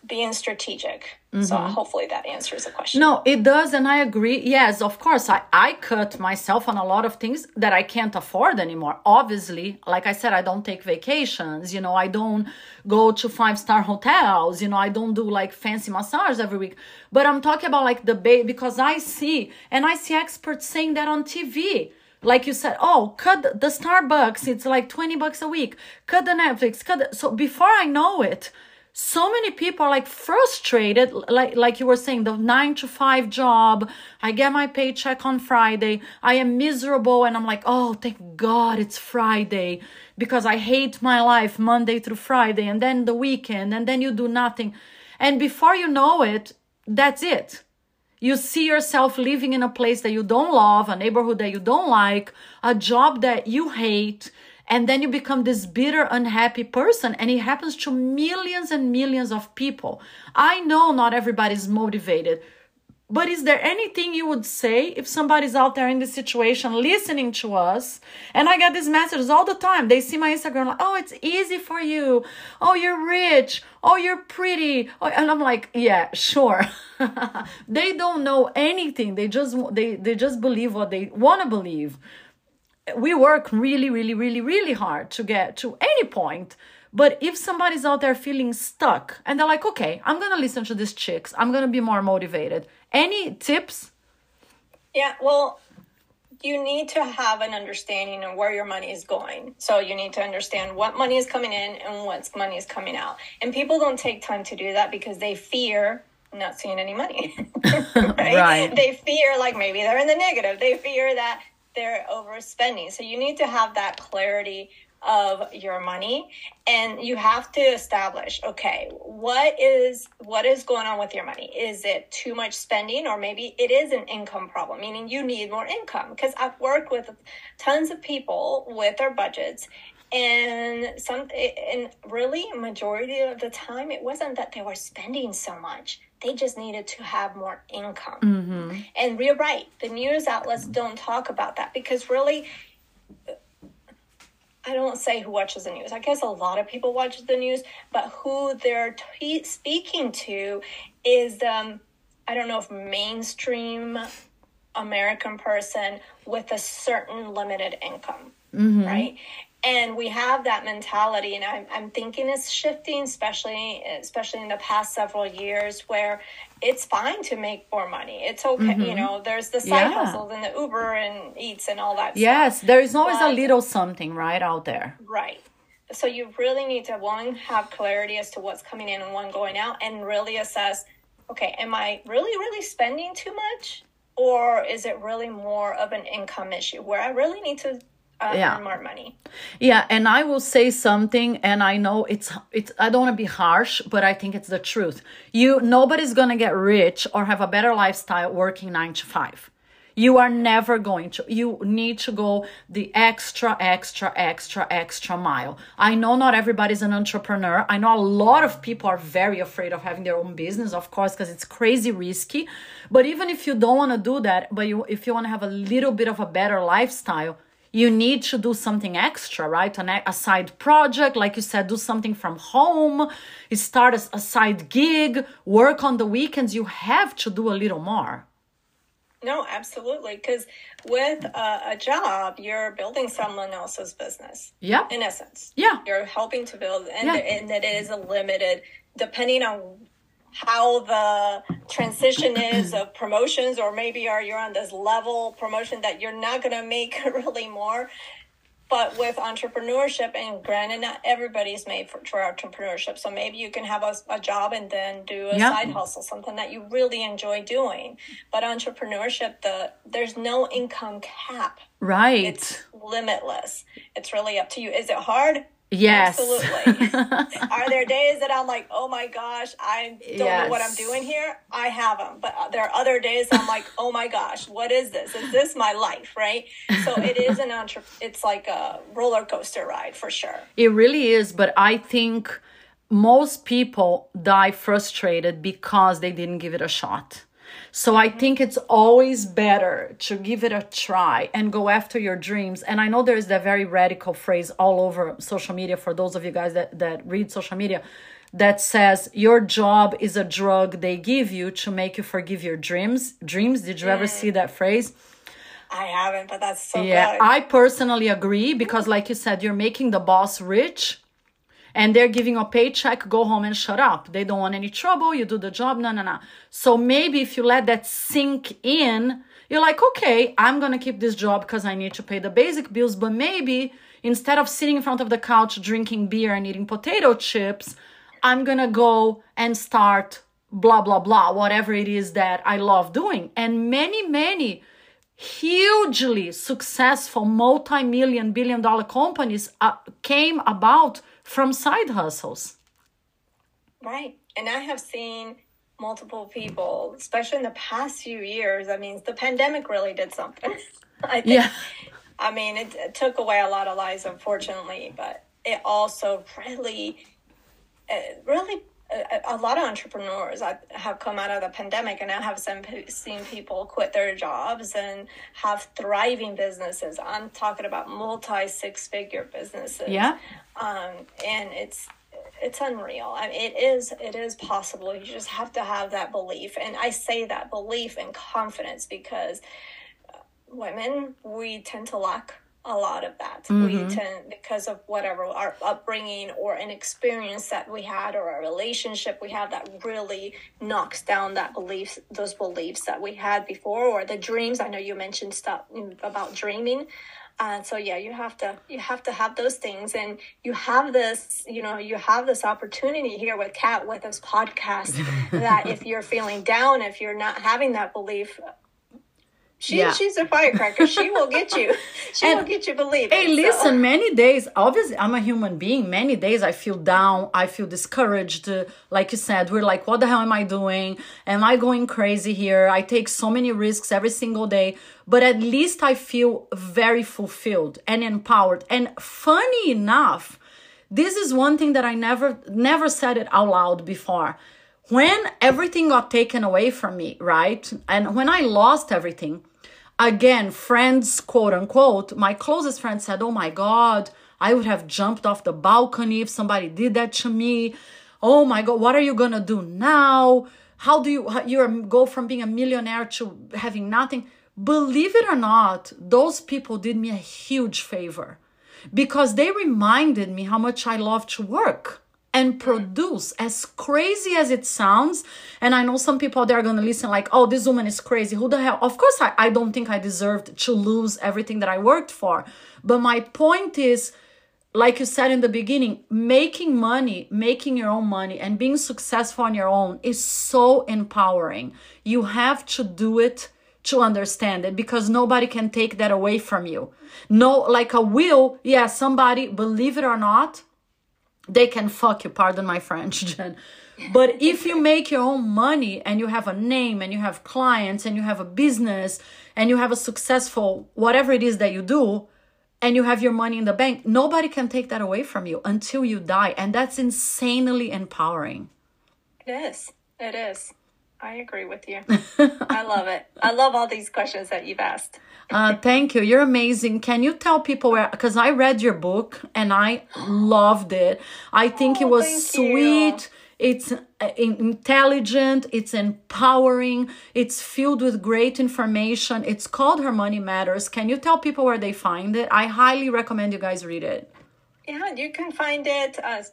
being strategic. Mm-hmm. So hopefully that answers the question. No, it does. And I agree. Yes, of course. I, I cut myself on a lot of things that I can't afford anymore. Obviously, like I said, I don't take vacations. You know, I don't go to five star hotels. You know, I don't do like fancy massage every week. But I'm talking about like the bay because I see, and I see experts saying that on TV like you said oh cut the starbucks it's like 20 bucks a week cut the netflix cut the, so before i know it so many people are like frustrated like like you were saying the 9 to 5 job. I get my paycheck on friday. I am miserable and i'm like oh thank god it's friday because i hate my life monday through friday and then the weekend and then you do nothing. And before you know it that's it. You see yourself living in a place that you don't love, a neighborhood that you don't like, a job that you hate, and then you become this bitter, unhappy person. And it happens to millions and millions of people. I know not everybody's motivated but is there anything you would say if somebody's out there in this situation listening to us? And I get these messages all the time. They see my Instagram like, oh, it's easy for you. Oh, you're rich. Oh, you're pretty. Oh, and I'm like, yeah, sure. (laughs) they don't know anything. They just they they just believe what they want to believe. We work really, really, really, really hard to get to any point but if somebody's out there feeling stuck and they're like, okay, I'm gonna listen to these chicks, I'm gonna be more motivated. Any tips? Yeah, well, you need to have an understanding of where your money is going. So you need to understand what money is coming in and what money is coming out. And people don't take time to do that because they fear not seeing any money. (laughs) right? (laughs) right? They fear like maybe they're in the negative. They fear that they're overspending. So you need to have that clarity of your money and you have to establish okay what is what is going on with your money? Is it too much spending or maybe it is an income problem meaning you need more income? Because i've worked with tons of people with their budgets and some and really majority of the time it wasn't that they were spending so much they just needed to have more income mm-hmm. and you're right the news outlets don't talk about that because really I don't say who watches the news. I guess a lot of people watch the news, but who they're t- speaking to is um, I don't know if mainstream American person with a certain limited income, mm-hmm. right? And we have that mentality and I'm, I'm thinking it's shifting especially especially in the past several years where it's fine to make more money it's okay mm-hmm. you know there's the side yeah. hustles and the uber and eats and all that yes stuff. there is always but, a little something right out there right so you really need to one have clarity as to what's coming in and one going out and really assess okay am i really really spending too much or is it really more of an income issue where i really need to uh, yeah. earn more money. Yeah, and I will say something, and I know it's it's. I don't want to be harsh, but I think it's the truth. You nobody's gonna get rich or have a better lifestyle working nine to five. You are never going to. You need to go the extra, extra, extra, extra mile. I know not everybody's an entrepreneur. I know a lot of people are very afraid of having their own business, of course, because it's crazy risky. But even if you don't want to do that, but you if you want to have a little bit of a better lifestyle, you need to do something extra, right? An, a side project, like you said, do something from home, start a, a side gig, work on the weekends. You have to do a little more. No, absolutely. Because with a, a, job, you're building someone else's business. Yeah. In essence. Yeah. You're helping to build, and, yeah. and it is a limited, depending on how the transition is of promotions or maybe are you on this level promotion that you're not going to make (laughs) really more? But with entrepreneurship and granted not everybody's made for, for entrepreneurship so maybe you can have a, a job and then do a yep. side hustle something that you really enjoy doing. But entrepreneurship the there's no income cap. Right. It's limitless. It's really up to you. Is it hard Yes. Absolutely. (laughs) Are there days that I'm like, oh my gosh, I don't yes. know what I'm doing here? I have them. But uh, there are other days I'm like, oh my gosh, what is this? Is this my life? Right. So it is an entre- it's like a roller coaster ride for sure. It really is. But I think most people die frustrated because they didn't give it a shot. So I think it's always better to give it a try and go after your dreams. And I know there's that very radical phrase all over social media for those of you guys that, that read social media that says your job is a drug they give you to make you forgive your dreams. Dreams. Did you ever see that phrase? I haven't, but that's so yeah. Good. I personally agree because, like you said, you're making the boss rich and they're giving a paycheck, go home and shut up. They don't want any trouble. You do the job. No, no, no. So maybe if you let that sink in, you're like, okay, I'm going to keep this job because I need to pay the basic bills. But maybe instead of sitting in front of the couch drinking beer and eating potato chips, I'm going to go and start blah, blah, blah, whatever it is that I love doing. And many, many hugely successful multi-million billion dollar companies uh, came about from side hustles. Right. And I have seen multiple people, especially in the past few years. I mean, the pandemic really did something. (laughs) I think. Yeah. I mean, it, it took away a lot of lives, unfortunately, but it also really, uh, really, uh, a, a lot of entrepreneurs have come out of the pandemic and I have seen, seen people quit their jobs and have thriving businesses. I'm talking about multi six figure businesses. Yeah. Um, and it's it's unreal. I mean, it is it is possible. You just have to have that belief, and I say that belief and confidence because uh, women we tend to lack a lot of that. Mm-hmm. We tend because of whatever our upbringing or an experience that we had or a relationship we had that really knocks down that belief, those beliefs that we had before, or the dreams. I know you mentioned stuff about dreaming. Uh, so yeah, you have to you have to have those things, and you have this you know you have this opportunity here with cat with this podcast (laughs) that if you're feeling down, if you're not having that belief, she, yeah. she's a firecracker. She will get you. (laughs) She and, will get you believe. Hey, so. listen, many days, obviously, I'm a human being. Many days I feel down. I feel discouraged. Like you said, we're like, what the hell am I doing? Am I going crazy here? I take so many risks every single day. But at least I feel very fulfilled and empowered. And funny enough, this is one thing that I never, never said it out loud before when everything got taken away from me, right? And when I lost everything, again, friends, quote unquote, my closest friend said, Oh my God, I would have jumped off the balcony if somebody did that to me. Oh my God, what are you gonna do now? How do you you go from being a millionaire to having nothing? Believe it or not, those people did me a huge favor because they reminded me how much I love to work and produce as crazy as it sounds and i know some people there are going to listen like oh this woman is crazy. Who the hell? Of course I, I don't think i deserved to lose everything that i worked for. But my point is like you said in the beginning making money making your own money and being successful on your own is so empowering. You have to do it to understand it because nobody can take that away from you. No like a will yeah somebody believe it or not they can fuck you. Pardon my french (laughs) jen. But if you make your own money and you have a name and you have clients and you have a business and you have a successful whatever it is that you do and you have your money in the bank nobody can take that away from you until you die. And that's insanely empowering. It is. It is. I agree with you. (laughs) I love it. I love all these questions that you've asked uh, thank you. You're amazing. Can you tell people where? Because I read your book and I loved it. I think oh, it was sweet. You. It's uh, intelligent, it's empowering, it's filled with great information. It's called Her Money Matters. Can you tell people where they find it? I highly recommend you guys read it. Yeah, you can find it uh,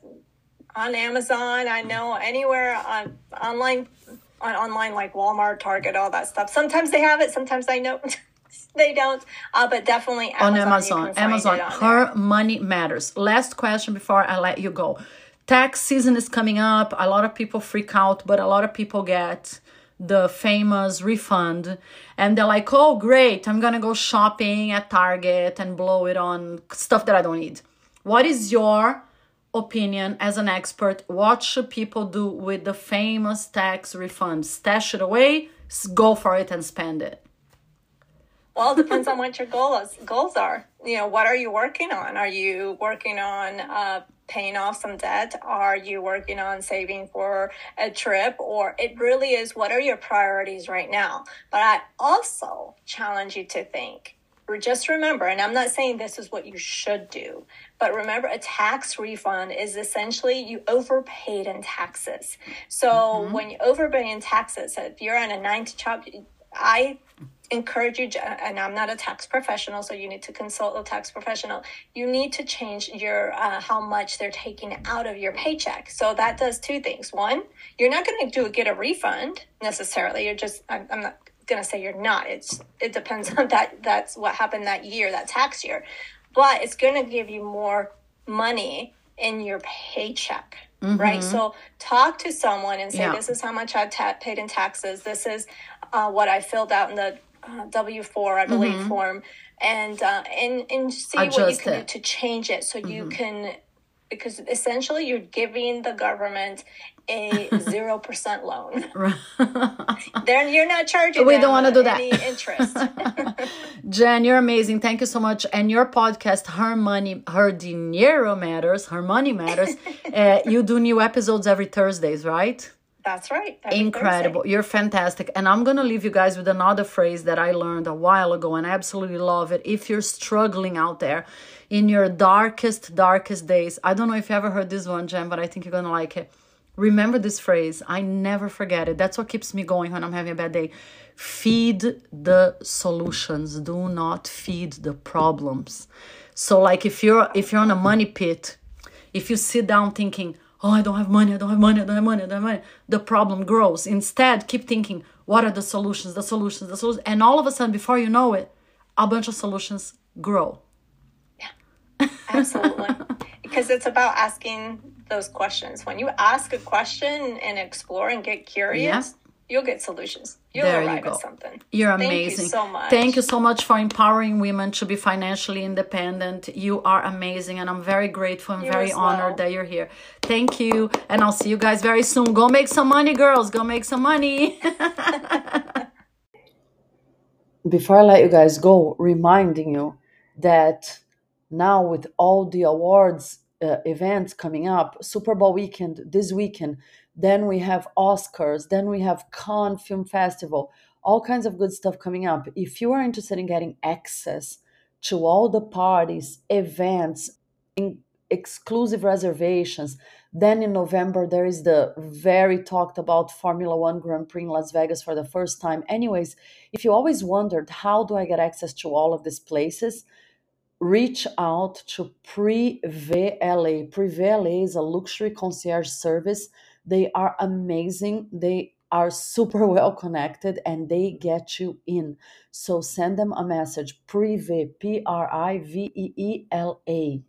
on Amazon. I know anywhere on online, on online like Walmart, Target, all that stuff. Sometimes they have it. Sometimes I know. (laughs) they don't. Uh, but definitely Amazon, on Amazon. Amazon. On Her there. money matters. Last question before I let you go. Tax season is coming up. A lot of people freak out, but a lot of people get the famous refund and they're like, oh, great, I'm gonna go shopping at Target and blow it on stuff that I don't need. What is your opinion as an expert? What should people do with the famous tax refund? Stash it away, go for it, and spend it. Well, it depends on what your goals goals are. You know, what are you working on? Are you working on uh, paying off some debt? Are you working on saving for a trip? Or it really is what are your priorities right now? But I also challenge you to think. Just remember, and I'm not saying this is what you should do, but remember a tax refund is essentially you overpaid in taxes. So mm-hmm. when you overpay in taxes, if you're on a nine to job, I encourage you and i'm not a tax professional so you need to consult a tax professional you need to change your uh, how much they're taking out of your paycheck so that does two things one you're not going to do get a refund necessarily you're just i'm, I'm not going to say you're not it's it depends on that that's what happened that year that tax year but it's going to give you more money in your paycheck Mm-hmm. right? So talk to someone and say, yeah. "This is how much I ta- paid in taxes. This is uh, what I filled out in the uh, W four, I believe, mm-hmm. form, and uh, and and see Adjust what you can it. do to change it so mm-hmm. you can because essentially you're giving the government a (laughs) zero percent loan. then you're not charging. We don't want to do that. interest. (laughs) Jen, you're amazing. Thank you so much. And your podcast, Her Money, Her Dinero Matters, Her Money Matters. (laughs) uh, you do new episodes every Thursdays, right? That's right. Incredible. You're fantastic. And I'm going to leave you guys with another phrase that I learned a while ago and I absolutely love it. If you're struggling out there in your darkest, darkest days, I don't know if you ever heard this one, Jen, but I think you're going to like it. Remember this phrase. I never forget it. That's what keeps me going when I'm having a bad day. Feed the solutions. Do not feed the problems. So like if you're if you're on a money pit, if you sit down thinking, oh, I don't have money, I don't have money, I don't have money, I don't have money, the problem grows. Instead, keep thinking, what are the solutions, the solutions, the solutions? And all of a sudden, before you know it, a bunch of solutions grow. Yeah, absolutely. (laughs) because it's about asking those questions. When you ask a question and explore and get curious, you'll get solutions. You'll there arrive you go. at something. You're amazing. Thank you so much. Thank you so much for empowering women to be financially independent. You are amazing, and I'm very grateful and you very honored well. that you're here. Thank you, and I'll see you guys very soon. Go make some money, girls. Go make some money. (laughs) Before I let you guys go, reminding you that now with all the awards uh, events coming up, Super Bowl weekend this weekend then we have Oscars. Then we have Cannes Film Festival. All kinds of good stuff coming up. If you are interested in getting access to all the parties, events, exclusive reservations, then in November there is the very talked about Formula One Grand Prix in Las Vegas for the first time. Anyways, if you always wondered how do I get access to all of these places, reach out to PrivéLA. PrivéLA is a luxury concierge service they are amazing. They are super (laughs) well connected and they get you in. So send them a message, Privé, P R I V E E L A.